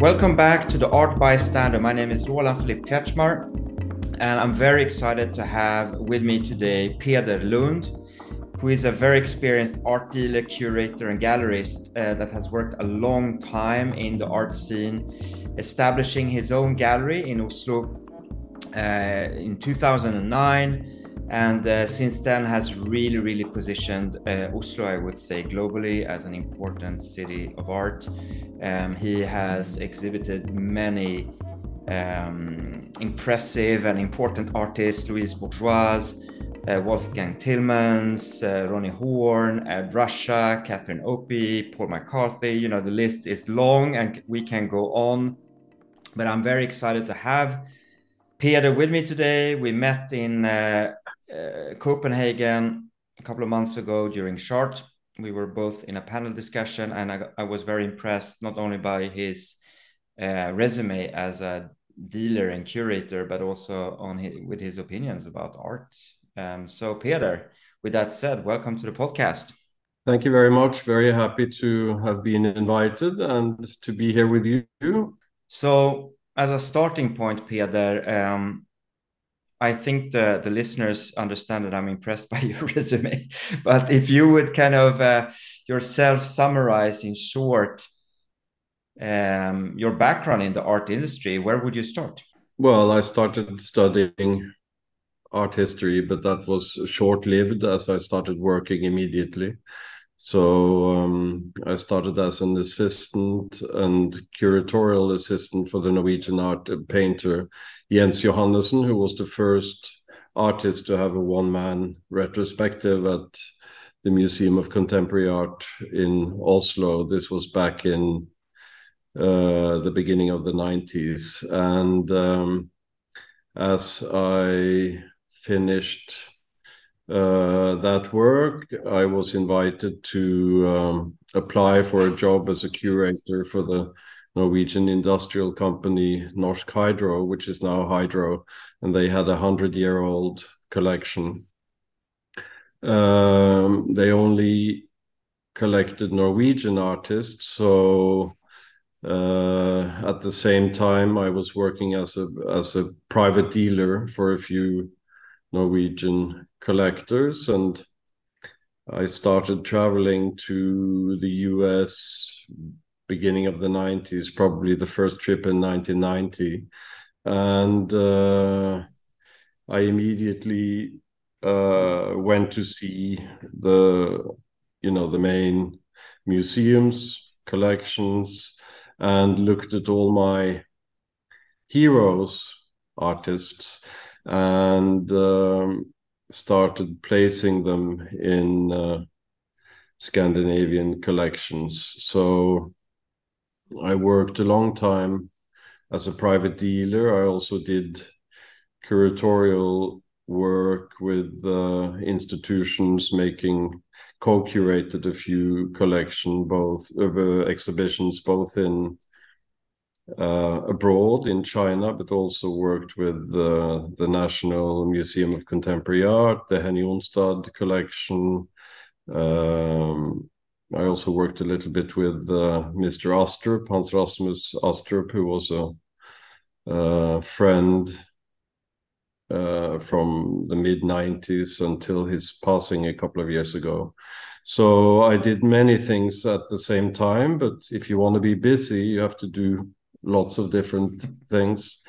Welcome back to the Art Bystander. My name is Roland Philipp Kretschmar, and I'm very excited to have with me today Peder Lund, who is a very experienced art dealer, curator, and gallerist uh, that has worked a long time in the art scene, establishing his own gallery in Oslo uh, in 2009 and uh, since then has really really positioned uh, oslo i would say globally as an important city of art. Um, he has exhibited many um, impressive and important artists louise bourgeois uh, wolfgang tillmans uh, roni horn ed ruscha catherine opie paul mccarthy you know the list is long and we can go on. But i'm very excited to have Peder with me today. We met in uh, uh, Copenhagen a couple of months ago during Chart. We were both in a panel discussion, and I, I was very impressed not only by his uh, resume as a dealer and curator, but also on his, with his opinions about art. Um, so, Peter, with that said, welcome to the podcast. Thank you very much. Very happy to have been invited and to be here with you. So, as a starting point, Peder, um, I think the the listeners understand that I'm impressed by your resume. But if you would kind of uh, yourself summarize in short um, your background in the art industry, where would you start? Well, I started studying art history, but that was short lived as I started working immediately. So um, I started as an assistant and curatorial assistant for the Norwegian art painter Jens Johannessen, who was the first artist to have a one-man retrospective at the Museum of Contemporary Art in Oslo. This was back in uh, the beginning of the 90s. And um, as I finished uh, that work, I was invited to um, apply for a job as a curator for the Norwegian industrial company Norsk Hydro, which is now Hydro, and they had a hundred year old collection. Um, they only collected Norwegian artists, so uh, at the same time I was working as a as a private dealer for a few Norwegian collectors and I started traveling to the US beginning of the 90s, probably the first trip in 1990. And uh, I immediately uh, went to see the, you know, the main museums, collections, and looked at all my heroes, artists, and um, started placing them in uh, Scandinavian collections. So I worked a long time as a private dealer. I also did curatorial work with uh, institutions making co-curated a few collection both uh, exhibitions both in uh, abroad in China, but also worked with uh, the National Museum of Contemporary Art, the Henie Onstad collection. Um, I also worked a little bit with uh, Mr. Astrup, Hans Rasmus Astrup, who was a, friend uh, from the mid 90s until his passing a couple of years ago. So I did many things at the same time, but if you want to be busy, you have to do lots of different things.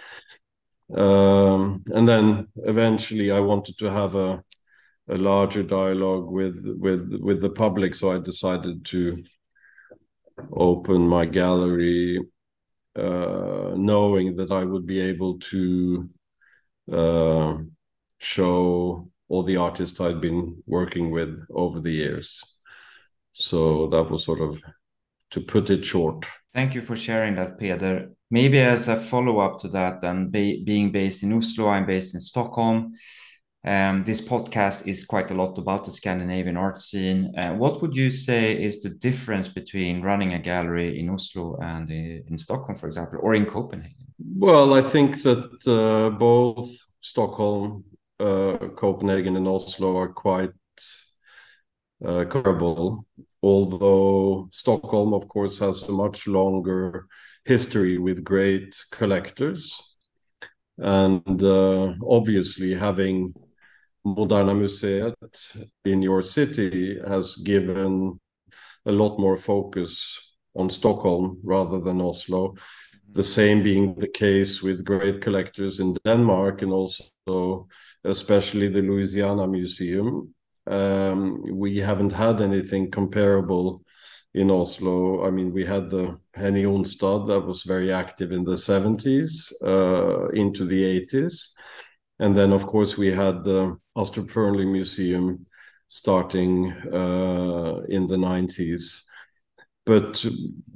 Um, and then eventually I wanted to have a a larger dialogue with with with the public so i decided to open my gallery uh, knowing that i would be able to uh, show all the artists i'd been working with over the years so that was sort of to put it short Thank you for sharing that, Peder. Maybe as a follow up to that, and be, being based in Oslo, I'm based in Stockholm. Um, this podcast is quite a lot about the Scandinavian art scene. Uh, what would you say is the difference between running a gallery in Oslo and in, in Stockholm, for example, or in Copenhagen? Well, I think that uh, both Stockholm, uh, Copenhagen, and Oslo are quite uh, comparable although Stockholm, of course, has a much longer history with great collectors. And uh, obviously, having Moderna Museet in your city has given a lot more focus on Stockholm rather than Oslo. The same being the case with great collectors in Denmark and also especially the Louisiana Museum. Um, we haven't had anything comparable in Oslo. I mean, we had the Henie Onstad that was very active in the 70s uh, into the 80s. And then, of course, we had the Astrup Fearnley Museum starting uh, in the 90s. But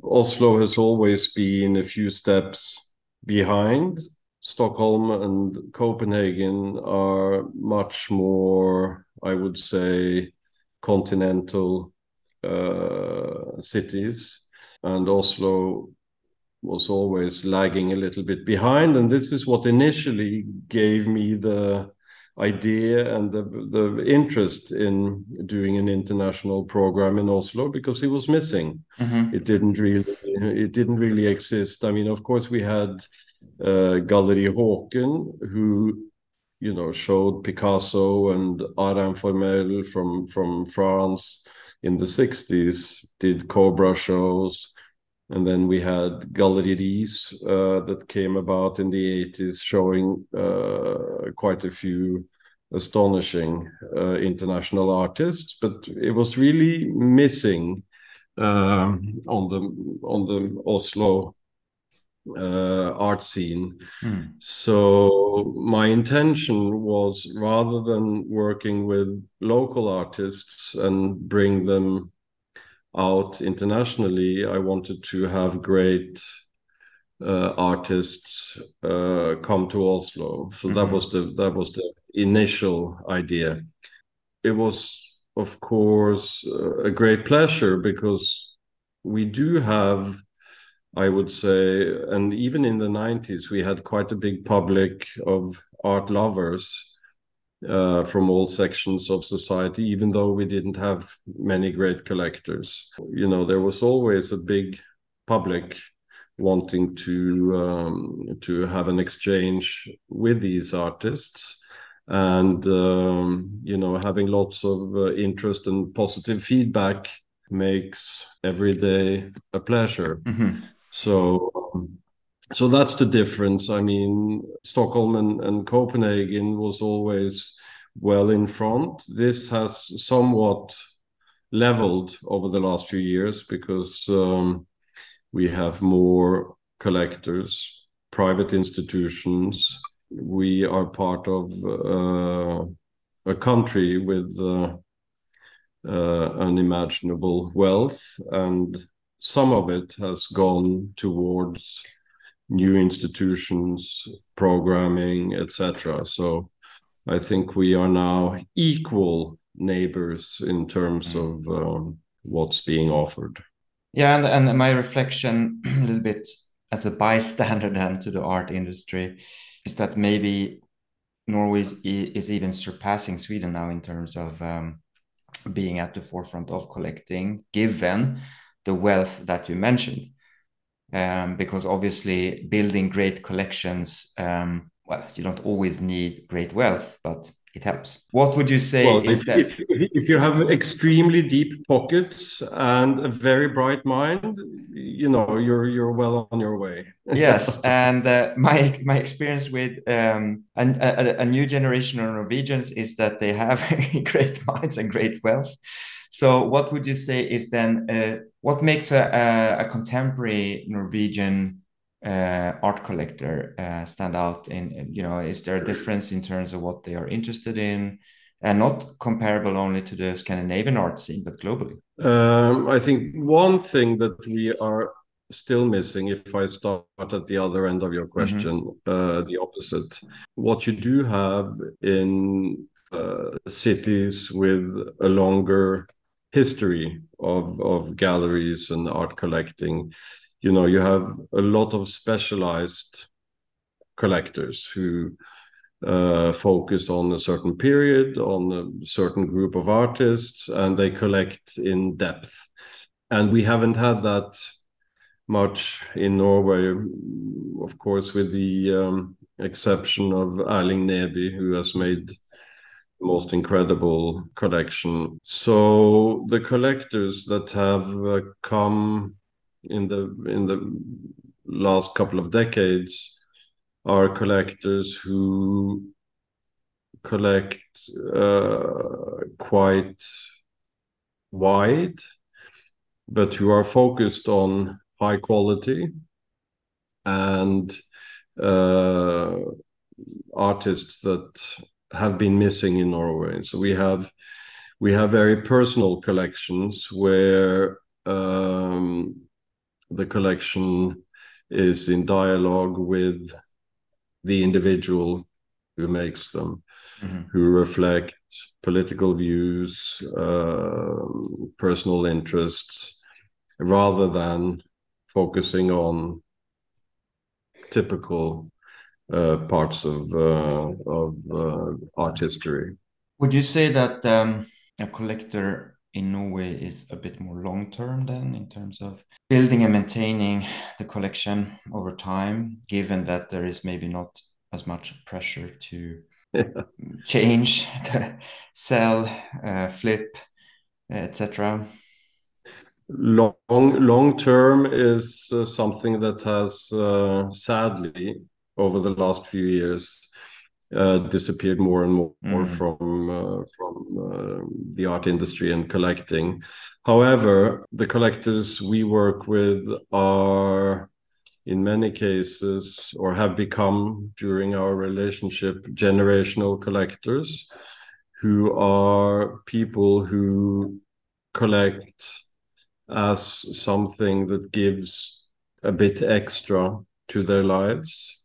Oslo has always been a few steps behind. Stockholm and Copenhagen are much more, I would say, continental uh, cities. And Oslo was always lagging a little bit behind. And this is what initially gave me the idea and the the interest in doing an international program in Oslo because it was missing. Mm-hmm. It didn't really it didn't really exist. I mean, of course, we had uh, Gallery Haaken, who you know showed Picasso and Art Informel from from France in the 60s, did Cobra shows. And then we had Gallery Riis uh, that came about in the 80s, showing uh, quite a few astonishing uh, international artists. But it was really missing uh, on the on the Oslo uh, art scene. Mm. So my intention was rather than working with local artists and bring them out internationally, I wanted to have great uh, artists uh, come to Oslo. So mm-hmm. that was the that was the initial idea. It was, of course, uh, a great pleasure because we do have I would say, and even in the 90s, we had quite a big public of art lovers uh, from all sections of society, even though we didn't have many great collectors. You know, there was always a big public wanting to um, to have an exchange with these artists and um, you know having lots of uh, interest and positive feedback makes every day a pleasure mm-hmm. So um, so that's the difference. I mean, Stockholm and, and Copenhagen was always well in front. This has somewhat leveled over the last few years because um, we have more collectors, private institutions. We are part of uh, a country with uh, uh, unimaginable wealth and some of it has gone towards new institutions, programming, etc. So I think we are now equal neighbors in terms mm. of um, what's being offered. Yeah, and, and my reflection a little bit as a bystander then to the art industry is that maybe Norway is, is even surpassing Sweden now in terms of um, being at the forefront of collecting, given the wealth that you mentioned. Um, because obviously building great collections, um, well, you don't always need great wealth, but it helps. What would you say well, is if, that? If, if, you have extremely deep pockets and a very bright mind, you know you're you're well on your way. yes, and uh, my my experience with um, a, a, a new generation of Norwegians is that they have great minds and great wealth. So, what would you say is then uh, what makes a, a, a contemporary Norwegian uh, art collector uh, stand out? In you know, is there a difference in terms of what they are interested in, and not comparable only to the Scandinavian art scene, but globally? Um, I think one thing that we are still missing if i start at the other end of your mm-hmm. question mm -hmm. uh, the opposite what you do have in uh, cities with a longer history of of galleries and art collecting you know you have a lot of specialized collectors who uh, focus on a certain period, on a certain group of artists, and they collect in depth. And we haven't had that much in Norway, of course, with the um, exception of Erling Neby, who has made most incredible collection. So the collectors that have uh, come in the in the last couple of decades are collectors who collect uh, quite wide, but who are focused on high quality and uh, artists that have been missing in Norway. So we have we have very personal collections where um, the collection is in dialogue with the individual who makes them, mm-hmm. who reflect political views, uh, personal interests, rather than focusing on typical uh, parts of uh, of uh, art history. Would you say that um, a collector in Norway is a bit more long term than in terms of building and maintaining the collection over time, given that there is maybe not as much pressure to yeah. change, to sell, uh, flip, etc. Long long term is uh, something that has uh, sadly over the last few years uh, disappeared more and more, mm. from uh, from uh, the art industry and collecting. However, the collectors we work with are in many cases or have become during our relationship generational collectors who are people who collect as something that gives a bit extra to their lives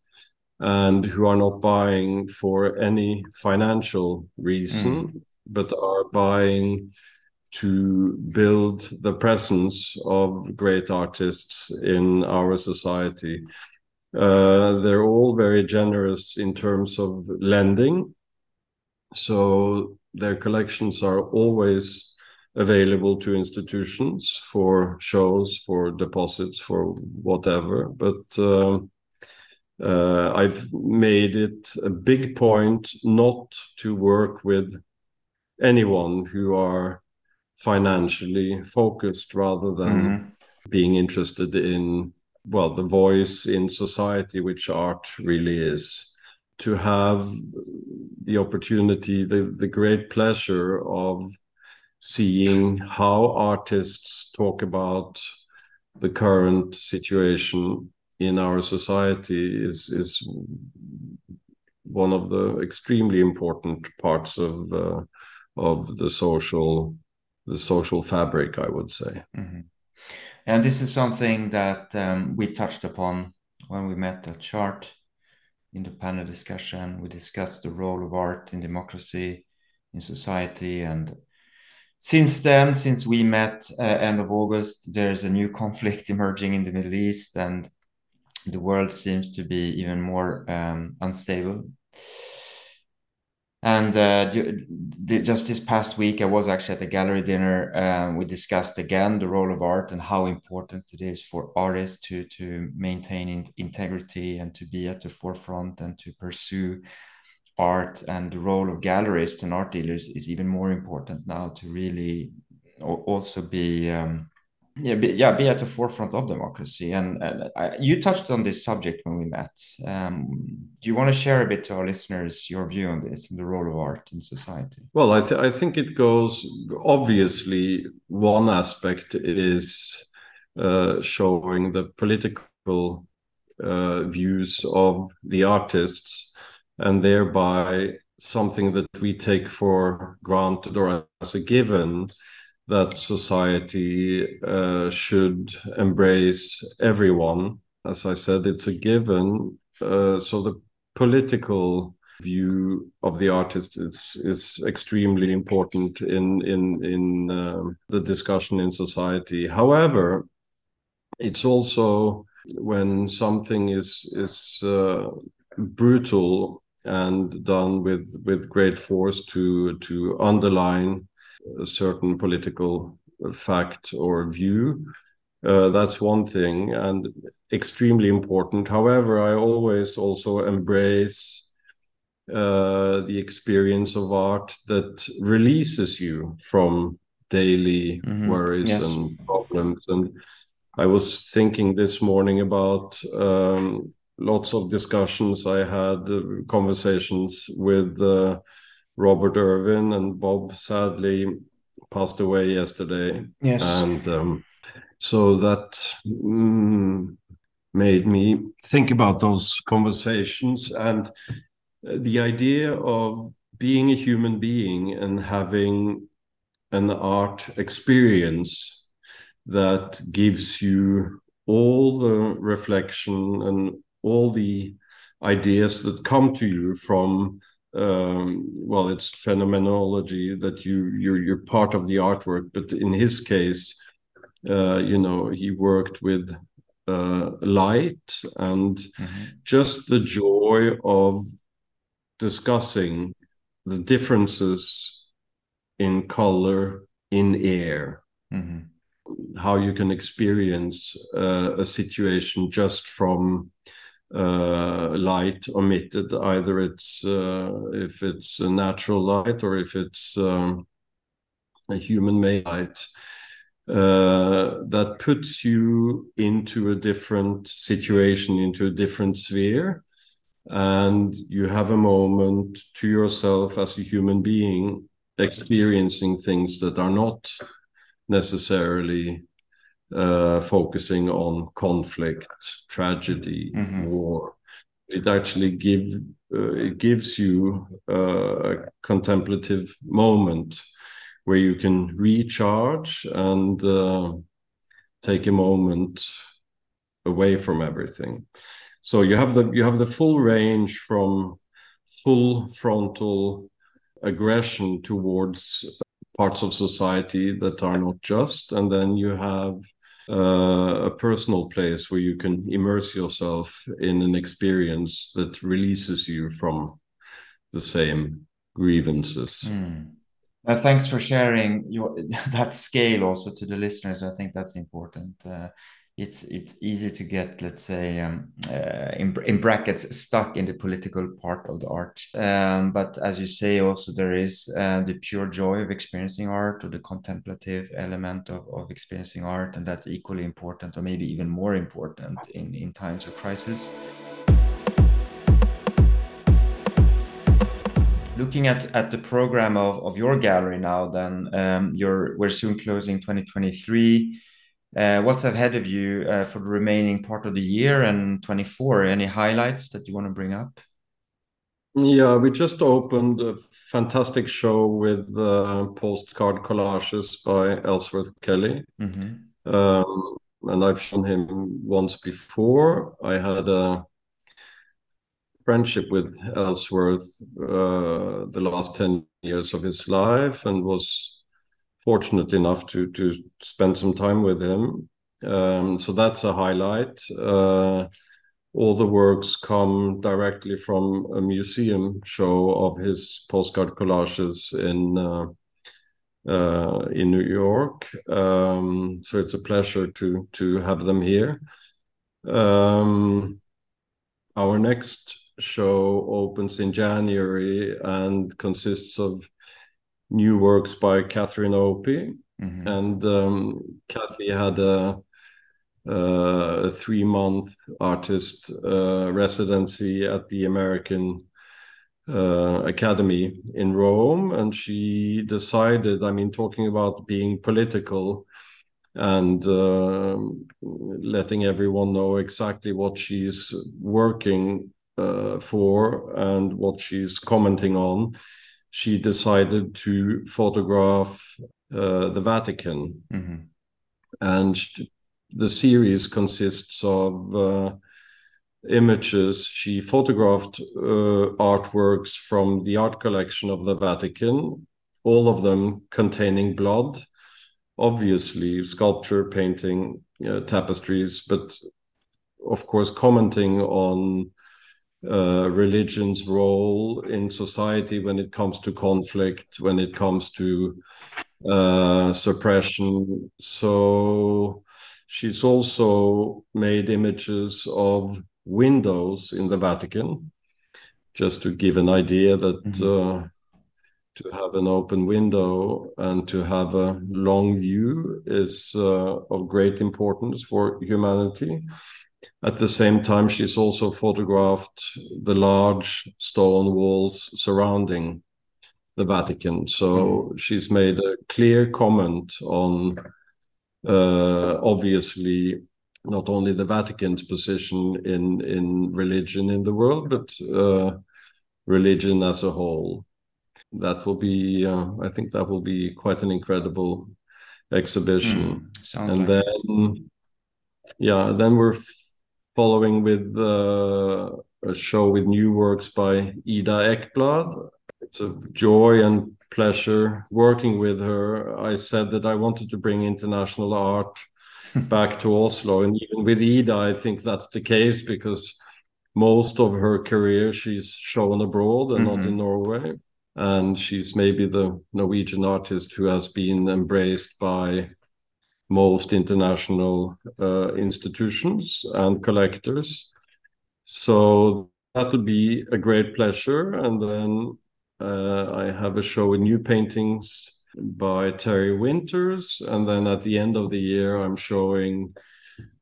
and who are not buying for any financial reason, mm. but are buying to build the presence of great artists in our society. Uh, they're all very generous in terms of lending. So their collections are always available to institutions for shows, for deposits, for whatever. But um, uh, I've made it a big point not to work with anyone who are financially focused rather than mm-hmm. being interested in well the voice in society which art really is to have the opportunity the, the great pleasure of seeing how artists talk about the current situation in our society is is one of the extremely important parts of uh, of the social the social fabric, I would say. Mm-hmm. And this is something that um, we touched upon when we met at Chart in the panel discussion. We discussed the role of art in democracy, in society, and since then, since we met uh, end of August, there's a new conflict emerging in the Middle East, and the world seems to be even more um, unstable. And uh, just this past week, I was actually at the gallery dinner. Um, we discussed again the role of art and how important it is for artists to to maintain in integrity and to be at the forefront and to pursue art. And the role of gallerists and art dealers is even more important now to really also be um, yeah, be, yeah, be at the forefront of democracy. And, I, you touched on this subject when we met. Um, do you want to share a bit to our listeners your view on this and the role of art in society? Well, I, th- I think it goes obviously. One aspect is uh, showing the political uh, views of the artists, and thereby something that we take for granted or as a given that society uh, should embrace everyone. As I said, it's a given. Uh, so the political view of the artist is is extremely important in in in um, the discussion in society. However, it's also when something is is uh, brutal and done with with great force to to underline a certain political fact or view. Uh, that's one thing and extremely important. However, I always also embrace uh, the experience of art that releases you from daily mm-hmm. worries yes. and problems. And I was thinking this morning about um, lots of discussions. I had uh, conversations with uh, Robert Irwin and Bob. Sadly, passed away yesterday. Yes, and um, so that mm, made me think about those conversations and the idea of being a human being and having an art experience that gives you all the reflection and all the ideas that come to you from um, well it's phenomenology that you you're, you're part of the artwork but in his case uh, you know he worked with uh, light and mm-hmm. just the joy of discussing the differences in color in air mm-hmm. how you can experience uh, a situation just from uh, light emitted either it's uh, if it's a natural light or if it's um, a human made light uh, that puts you into a different situation into a different sphere. And you have a moment to yourself as a human being experiencing things that are not necessarily uh, focusing on conflict, tragedy, mm-hmm. war. It actually give uh, it gives you uh, a contemplative moment where you can recharge and uh, take a moment away from everything. So you have the you have the full range from full frontal aggression towards parts of society that are not just, and then you have uh, a personal place where you can immerse yourself in an experience that releases you from the same grievances. Mm. Uh, thanks for sharing your that scale also to the listeners. I think that's important. Uh, it's it's easy to get let's say um, uh, in, in brackets stuck in the political part of the art. Um, but as you say also there is uh, the pure joy of experiencing art or the contemplative element of, of experiencing art and that's equally important or maybe even more important in, in times of crisis. Looking at, at the program of, of your gallery now then um, you're we're soon closing 2023 uh, what's ahead of you uh, for the remaining part of the year and 24? Any highlights that you want to bring up? Yeah, we just opened a fantastic show with uh, postcard collages by Ellsworth Kelly. Mm-hmm. Um, and I've shown him once before. I had a friendship with Ellsworth uh, the last 10 years of his life and was fortunate enough to to spend some time with him. Um, so that's a highlight. Uh, all the works come directly from a museum show of his postcard collages in uh, uh, in New York. Um, so it's a pleasure to to have them here. Um, our next show opens in January and consists of new works by Catherine Opie. Mm-hmm. And um, Kathy had a, a three month artist uh, residency at the American uh, Academy in Rome. And she decided, I mean, talking about being political and uh, letting everyone know exactly what she's working uh, for and what she's commenting on she decided to photograph uh, the Vatican. Mm-hmm. And the series consists of uh, images. She photographed uh, artworks from the art collection of the Vatican, all of them containing blood, obviously, sculpture, painting, uh, tapestries, but of course, commenting on uh, religion's role in society when it comes to conflict, when it comes to uh, suppression. So she's also made images of windows in the Vatican, just to give an idea that mm-hmm. uh, to have an open window and to have a long view is uh, of great importance for humanity. At the same time, she's also photographed the large stone walls surrounding the Vatican. So mm. she's made a clear comment on, uh, obviously, not only the Vatican's position in in religion in the world, but uh, religion as a whole. That will be, uh, I think, that will be quite an incredible exhibition. Mm, and like then, it. yeah, then we're following with uh, a show with new works by Ida Ekblad. It's a joy and pleasure working with her. I said that I wanted to bring international art back to Oslo, and even with Ida, I think that's the case because most of her career she's shown abroad and mm -hmm. not in mm-hmm. Norway. And she's maybe the Norwegian artist who has been embraced by most international uh, institutions and collectors. So that will be a great pleasure. And then uh, I have a show with new paintings by Terry Winters. And then at the end of the year, I'm showing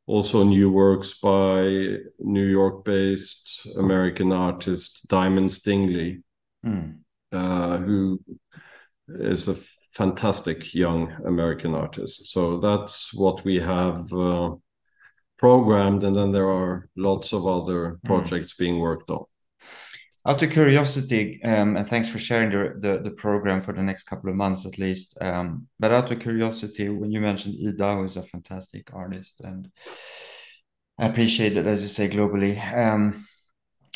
also new works by New York based American artist Diamond Stingily, mm. uh, who is a fantastic young American artist. So that's what we have uh, programmed, and then there are lots of other hmm. projects mm. being worked on. Out of curiosity, um, and thanks for sharing the, the, the program for the next couple of months at least. Um, but out of curiosity, when you mentioned Ida, who is a fantastic artist and appreciated, as you say, globally, um,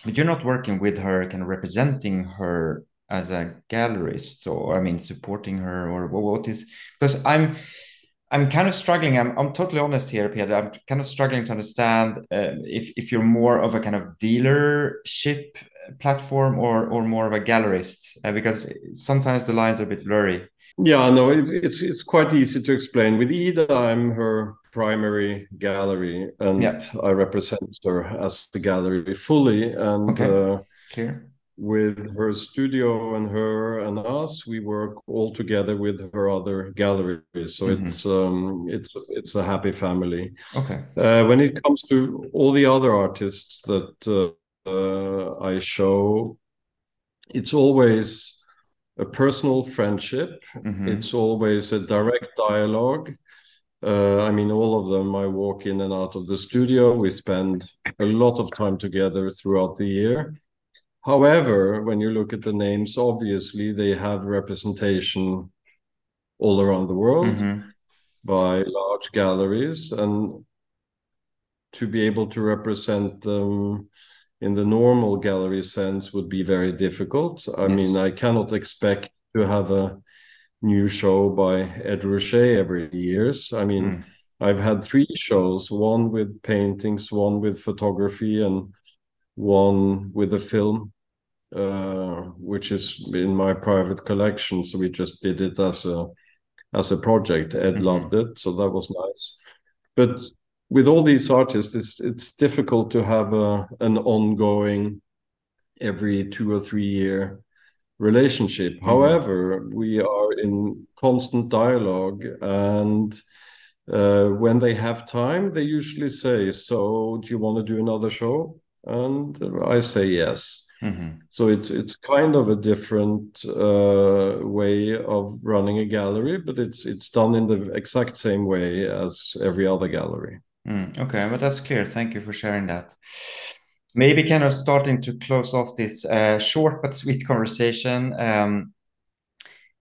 but you're not working with her, kind of representing her as a gallerist or i mean supporting her or what is because i'm i'm kind of struggling i'm, I'm totally honest here Peter. i'm kind of struggling to understand uh, if if you're more of a kind of dealership platform or or more of a gallerist uh, because sometimes the lines are a bit blurry yeah no it, it's it's quite easy to explain with ida i'm her primary gallery and yeah. i represent her as the gallery fully and okay. uh, Clear with her studio and her and us we work all together with her other galleries so mm-hmm. it's um it's it's a happy family okay uh, when it comes to all the other artists that uh, uh, i show it's always a personal friendship mm-hmm. it's always a direct dialogue uh, I mean, all of them, I walk in and out of the studio. We spend a lot of time together throughout the year. However, when you look at the names, obviously they have representation all around the world mm-hmm. by large galleries, and to be able to represent them in the normal gallery sense would be very difficult. I yes. mean, I cannot expect to have a new show by Ed Ruscha every years. I mean, mm. I've had three shows, one with paintings, one with photography, and one with a film, uh, which is in my private collection. So we just did it as a as a project. Ed mm-hmm. loved it, so that was nice. But with all these artists, it's it's difficult to have a, an ongoing every two or three year relationship. Mm-hmm. However, we are in constant dialogue and. Uh, when they have time, they usually say, "So, do you want to do another show?" And I say yes. Mm-hmm. So it's it's kind of a different uh, way of running a gallery, but it's it's done in the exact same way as every other gallery. Mm, okay, but that's clear. Thank you for sharing that. Maybe kind of starting to close off this uh, short but sweet conversation. Um,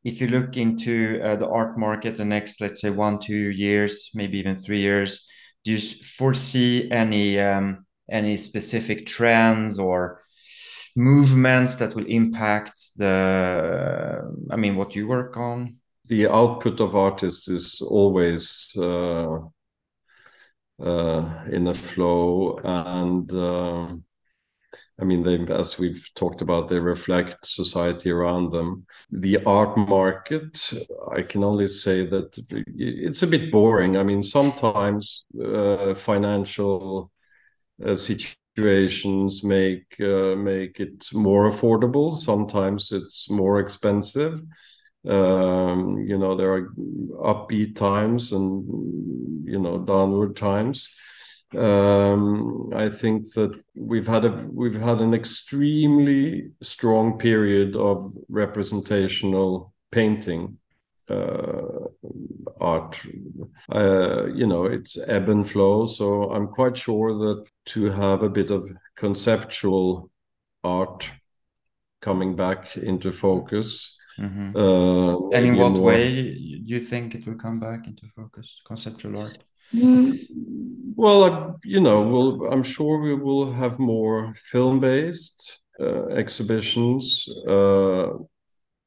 if you look into uh, the art market the next, let's say, one, two years, maybe even three years, do you foresee any um, any specific trends or movements that will impact the i mean what you work on the output of artists is always uh, uh, in a flow and uh, I mean, they, as we've talked about, they reflect society around them. The art market, I can only say that it's a bit boring. I mean, sometimes uh, financial situations make uh, make it more affordable. Sometimes it's more expensive. Um, you know, there are upbeat times and you know downward times um, I think that we've had a we've had an extremely strong period of representational painting uh, art. Uh, you know, it's ebb and flow. So I'm quite sure that to have a bit of conceptual art coming back into focus. Mm-hmm. Uh, and in what way do you think it will come back into focus, conceptual art? Mm, well, you know, we'll, I'm sure we will have more film-based uh, exhibitions, uh,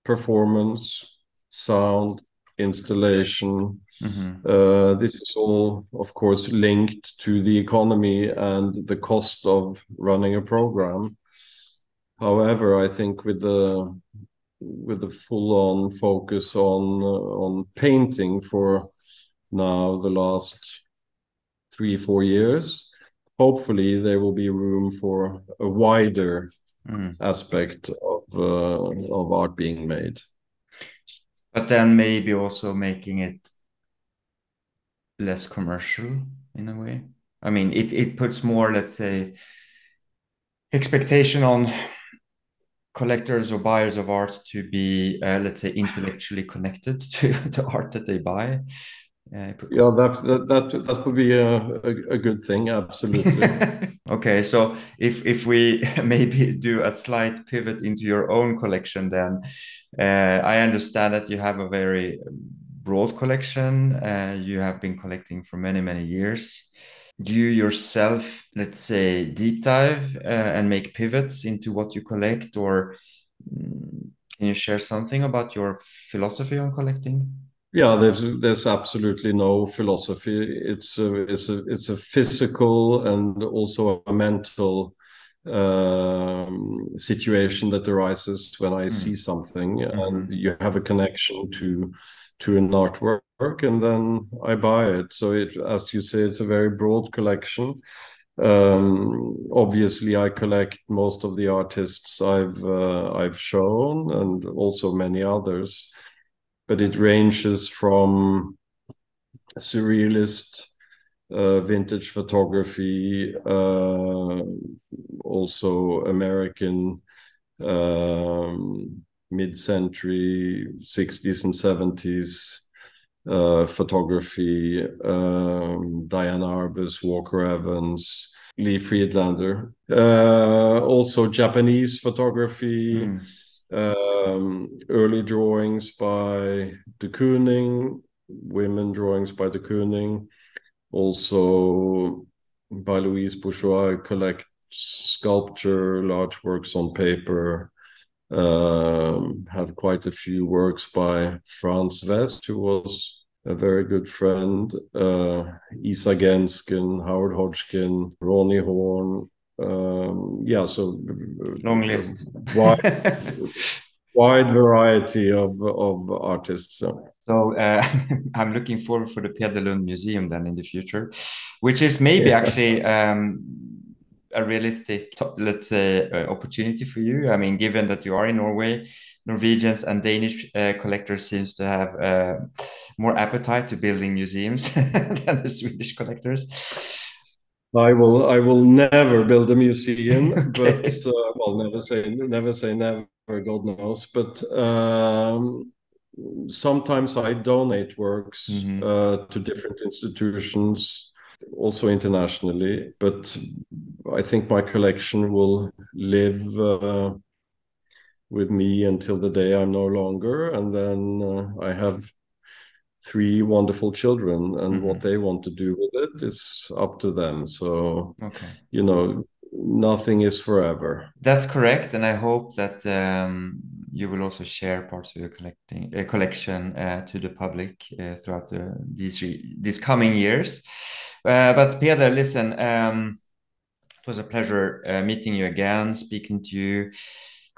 performance, sound, installation. Mm-hmm. Uh, this is all, of course, linked to the economy and the cost of running a program. However, I think with the with the full-on focus on uh, on painting for now the last three, four years, hopefully there will be room for a wider mm. aspect of uh, of art being made. But then maybe also making it less commercial in a way. I mean, it it puts more, let's say, expectation on collectors or buyers of art to be, uh, let's say, intellectually connected to the art that they buy yeah, yeah that, that that that would be a, a, a good thing absolutely. Okay so if if we maybe do a slight pivot into your own collection then uh, i understand that you have a very broad collection uh, you have been collecting for many many years. Do you yourself let's say deep dive uh, and make pivots into what you collect or mm, can you share something about your philosophy on collecting yeah, there's there's absolutely no philosophy. It's a it's a it's a physical and also a mental um, situation that arises when I mm. see something, mm-hmm. and you have a connection to to an artwork, and then I buy it. So it, as you say, it's a very broad collection. Um, obviously, I collect most of the artists I've uh, I've shown, and also many others but it ranges from surrealist uh, vintage photography, uh, also American um, mid-century 60s and 70s uh, photography, um, Diane Arbus, Walker Evans, Lee Friedlander, uh, also Japanese photography. Mm um, early drawings by de Kooning, women drawings by de Kooning, also by Louise Bourgeois, collect sculpture, large works on paper. Um, have quite a few works by Franz West, who was a very good friend. Uh, Isa Genzken, Howard Hodgkin, Roni Horn, um, yeah, so long list, wide, wide variety of of artists. So, so uh, I'm looking forward for the Peder Lund Museum then in the future, which is maybe yeah. actually um, a realistic, let's say, uh, opportunity for you. I mean, given that you are in Norway, Norwegians and Danish uh, collectors seems to have uh, more appetite to building museums than the Swedish collectors. I will. I will never build a museum, okay. but uh, well, never say never say never. God knows, but um, sometimes I donate works mm-hmm. uh, to different institutions, also internationally. But I think my collection will live uh, with me until the day I'm no longer, and then uh, I have three wonderful children and mm-hmm. what they want to do with it is up to them so okay you know nothing is forever that's correct and i hope that um, you will also share parts of your collecting uh, collection uh, to the public uh, throughout the, these these coming years uh, but Peder listen um, It was a pleasure uh, meeting you again, speaking to you.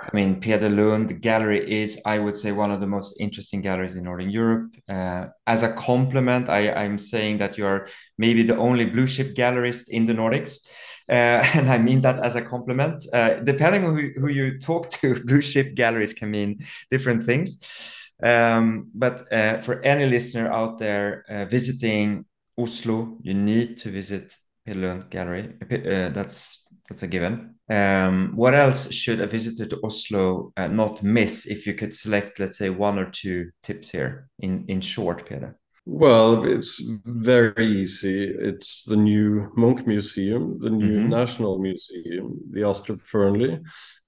I mean, Peder Lund Gallery is, I would say, one of the most interesting galleries in Northern Europe. Uh, as a compliment, I, am saying that you are maybe the only blue chip gallerist in the Nordics. Uh, and I mean that as a compliment. Uh, depending on who, who, you talk to, blue chip galleries can mean different things. Um, but uh, for any listener out there uh, visiting Oslo, you need to visit Peder Lund Gallery. Uh, that's that's a given. Um, what else should a visitor to Oslo uh, not miss if you could select, let's say, one or two tips here in, in short, Peter? Well, it's very easy. It's the new Munch Museum, the new mm-hmm. National Museum, the Astrup Fearnley,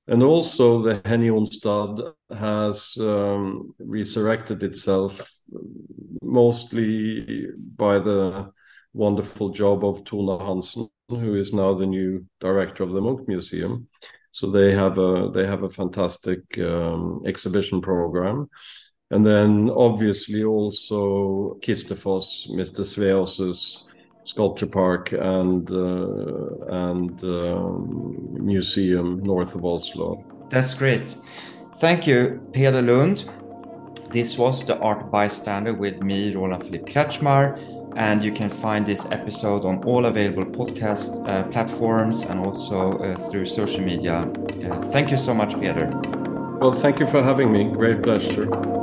and also the Henie Onstad has um, resurrected itself mostly by the wonderful job of Tone Hansen, who is now the new director of the Munch Museum. So they have a they have a fantastic um, exhibition program, and then obviously also Kistefos, Mr. Sveaas's sculpture park and uh, and um, museum north of Oslo. That's great. Thank you, Peder Lund. This was the Art Bystander with me, Roland Philippe Kretschmar and you can find this episode on all available podcast uh, platforms and also uh, through social media. Uh, thank you so much, Peter. Well, thank you for having me. Great pleasure.